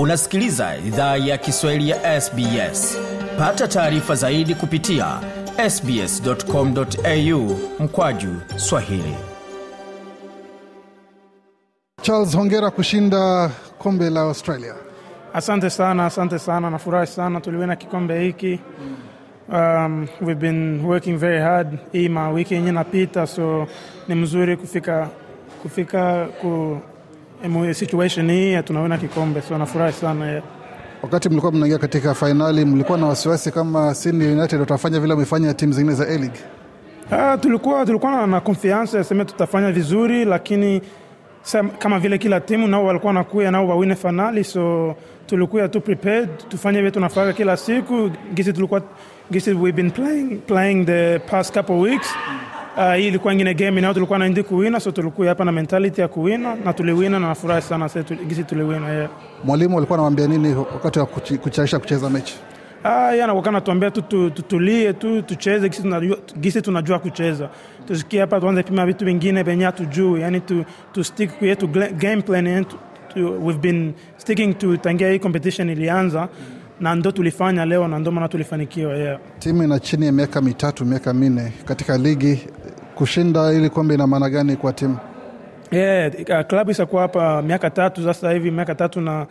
unasikiliza idhaa ya kiswahili ya sbs pata taarifa zaidi kupitia sbscomau mkwaju swahili Charles, hongera kushinda kombe la Australia. Asante sana, asante sana, nafurahi sana tuliwena kikombe hiki. Um, we've been working very hard hii mawiki yenye napita, so ni mzuri kufika kufika ku situation hii tunaona kikombe, so nafurahi sana yeah. Wakati mlikuwa mnaingia katika fainali, mlikuwa na wasiwasi kama Sydney United watafanya vile wamefanya timu zingine za A-League? Ah, tulikuwa tulikuwa na- confiance ya tutafanya vizuri, lakini kama vile kila timu nao walikuwa nakuya nao wawine finali, so tulikuwa tu prepared tufanye vile tunafanya kila siku gisi tulikuwa gisi we've been playing, playing the past couple weeks Uh, hii ilikuwa ingine game inayo tulikuwa naindi kuwina, so tulikuwa hapa na mentality ya kuwina na tuliwina, na nafurahi sana tuli- gisi tuliwina yeah. Mwalimu alikuwa anawaambia nini wakati wa kuchaisha kucheza mechi? Ah, yana wakana tuambia tu tu- tutulie tu tucheze gisi tunajua, gisi tunajua kucheza. Tusikie hapa tuanze pima vitu vingine venye hatujui, yani tu, tu stick kwa yetu game plan yetu. Tu, we've been sticking to tangia hii competition ilianza na ndo tulifanya leo na ndo maana tulifanikiwa yeah. Timu ina chini ya miaka mitatu, miaka minne katika ligi. Kushinda ili kombe ina maana gani kwa timu? Yeah, uh, klabu isakuwa hapa miaka tatu sasa hivi, miaka tatu na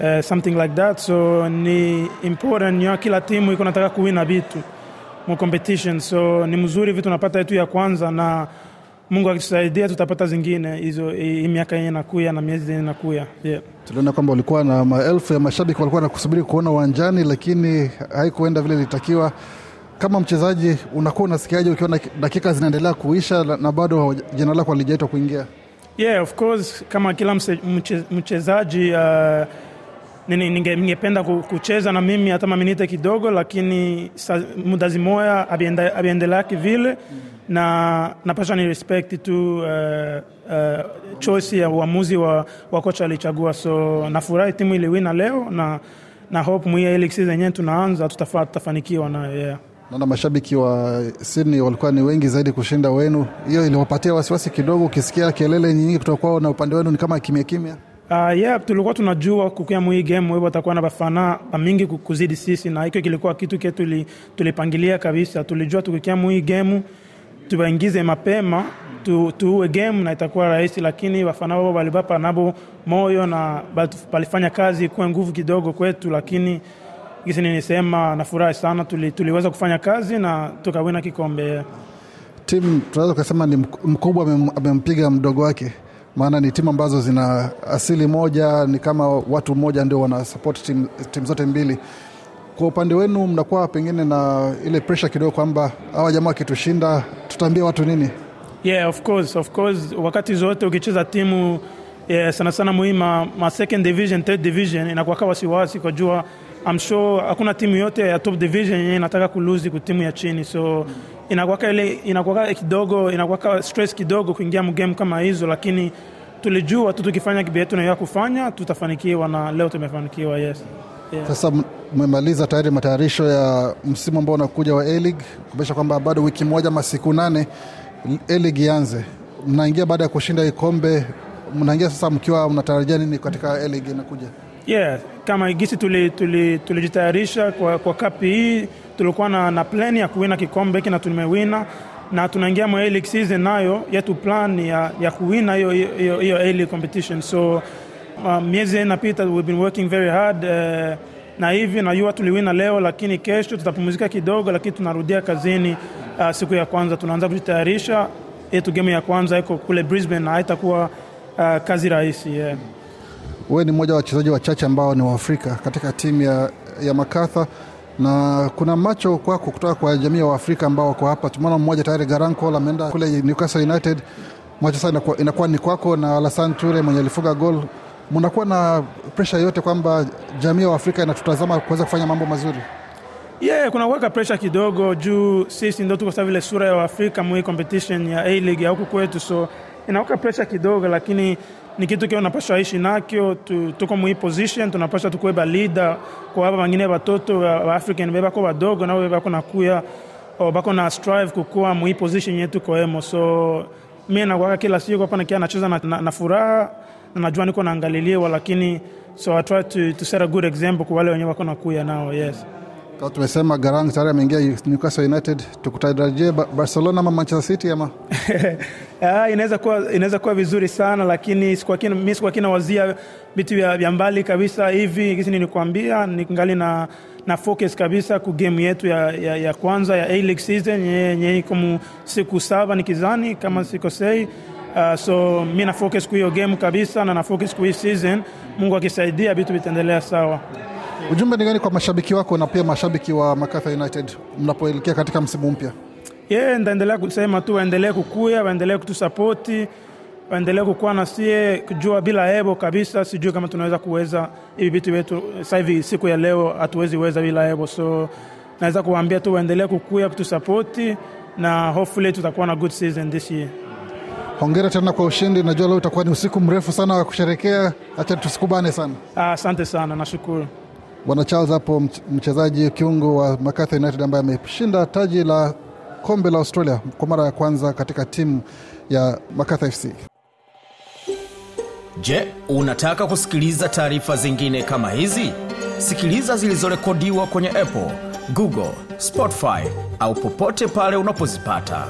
uh, something like that, so ni important ya kila timu iko nataka kuwina vitu mu competition, so ni mzuri vitu napata yetu ya kwanza, na Mungu akitusaidia tutapata zingine hizo hii miaka yenye nakuya na miezi yenye nakuya yeah. Tuliona kwamba ulikuwa na maelfu ya mashabiki walikuwa na kusubiri kuona uwanjani, lakini haikuenda vile ilitakiwa. Kama mchezaji unakuwa unasikiaje ukiona dakika zinaendelea kuisha na- bado jina lako halijaitwa kuingia? Yeah, of course kama kila mchezaji uh, ningependa kucheza na mimi hata maminite kidogo, lakini sa, muda zimoya abiendelaki vile na napasha ni respect tu uh, uh, choice ya uamuzi wa, wa kocha alichagua, so nafurahi timu iliwina leo na na hope mwia ili season tunaanza tutafanikiwa nayo yeah. Naona mashabiki wa Sydney walikuwa ni wengi zaidi kushinda wenu. Hiyo iliwapatia wasiwasi kidogo, ukisikia kelele nyingi kutoka kwao na upande wenu ni kama kimya kimya. Uh, yeah, tulikuwa tunajua kukia mwii game wewe watakuwa na bafana bamingi ku- kuzidi sisi, na hiko kilikuwa kitu ke tuli, tulipangilia kabisa. Tulijua tukikia mwii game tuwaingize mapema tu, tuue game na itakuwa rahisi, lakini bafana wao walibapa nabo moyo na balifanya kazi kuwa nguvu kidogo kwetu, lakini gisi nilisema, nafurahi sana tuli, tuliweza kufanya kazi na tukawina kikombe. Timu tunaweza ukasema ni mkubwa amempiga mdogo wake, maana ni timu ambazo zina asili moja, ni kama watu mmoja ndio wana timu tim zote mbili. Kwa upande wenu mnakuwa pengine na ile presha kidogo kwamba hawa jamaa wakitushinda tutaambia watu nini? Yeah, of course, of course. Wakati zote ukicheza timu yeah, sana sana muhimu ma, ma second division, third division inakuwa wasiwasi kwa jua I'm sure hakuna timu yote ya top division yenye inataka kuluzi ku ya chini, so inakuwa ile inakuwa kidogo inakuwa stress kidogo kuingia mgame kama hizo, lakini tulijua tu tukifanya kibi yetu na kufanya tutafanikiwa, na leo tumefanikiwa. Yes. Yeah. Sasa mmemaliza tayari matayarisho ya msimu ambao unakuja wa A-League, kumaanisha kwamba bado wiki moja ama siku nane A-League ianze. Mnaingia baada ya kushinda ikombe, mnaingia sasa mkiwa mnatarajia nini katika A-League inakuja? Yeah, kama gisi tulijitayarisha tuli, tuli kwa, kwa kapi hii tulikuwa na, na plani ya kuwina kikombe hiki na tumewina na tunaingia mwa A-League season nayo yetu plan ya, ya kuwina hiyo hiyo A-League competition so uh, miezi inapita we've been working very hard uh, na hivi najua tuliwina leo, lakini kesho tutapumzika kidogo, lakini tunarudia kazini uh, siku ya kwanza tunaanza kujitayarisha. Yetu game ya kwanza iko kule Brisbane na haitakuwa uh, kazi rahisi yeah. Wewe ni mmoja wa wachezaji wachache ambao ni Waafrika katika timu ya, ya Makatha na kuna macho kwako kutoka kwa jamii ya Waafrika ambao wako hapa. Tumeona mmoja tayari Garanko ameenda kule Newcastle United. Macho sasa inakuwa, inakuwa ni kwako na Alasan Ture mwenye alifunga gol. Mnakuwa na presha yote kwamba jamii ya Waafrika inatutazama kuweza kufanya mambo mazuri. Yeah, kuna kuweka presha kidogo juu sisi ndo tuko vile sura ya Waafrika mwa competition ya A-League ya huku kwetu, so inaweka presha kidogo, lakini ni kitu kio napasha ishi nakyo tu, tuko mwi position tunapasha tukuwe ba leader kwa hapa wengine watoto wa wa African beba wadogo nao bako nakuya o bako na strive kukua mwi position yetu koemo. So mimi nakuwaka kila siku hapa nikiwa nacheza na, na, na furaha na najua niko naangaliliwa lakini so I try to, to set a good example kwa wale wenye wako nakuya nao yes Kama tumesema Garang tayari ameingia Newcastle United, tukutarajie Barcelona ama Manchester City ama? Ah, inaweza kuwa inaweza kuwa vizuri sana lakini mi sikuwa kina wazia vitu vya, mbali kabisa hivi. Kisi nilikwambia ningali na na focus kabisa ku game yetu ya, ya, ya kwanza ya A-League season yenye iko siku saba nikizani kama sikosei. Uh, so mi na focus ku hiyo game kabisa na na focus ku hii season. Mungu akisaidia vitu vitaendelea sawa ujumbe ni gani kwa mashabiki wako na pia mashabiki wa Macarthur United mnapoelekea katika msimu mpya? ye ndaendelea kusema tu waendelee kukuya waendelee kutusapoti waendelee kukuwa na sie kujua bila hebo kabisa sijui kama tunaweza kuweza hivi vitu vyetu sasa hivi siku ya leo hatuwezi weza bila hebo, so naweza kuwaambia tu waendelee kukuya kutusapoti na hopefully tutakuwa na good season this year Hongera tena kwa ushindi. Najua leo utakuwa ni usiku mrefu sana wa kusherekea, acha tusikubane sana. Ah, sana nashukuru Bwana Charles hapo, mchezaji kiungo wa Macarthur United ambaye ameshinda taji la kombe la Australia kwa mara ya kwanza katika timu ya Macarthur FC. Je, unataka kusikiliza taarifa zingine kama hizi? Sikiliza zilizorekodiwa kwenye Apple, Google, Spotify au popote pale unapozipata.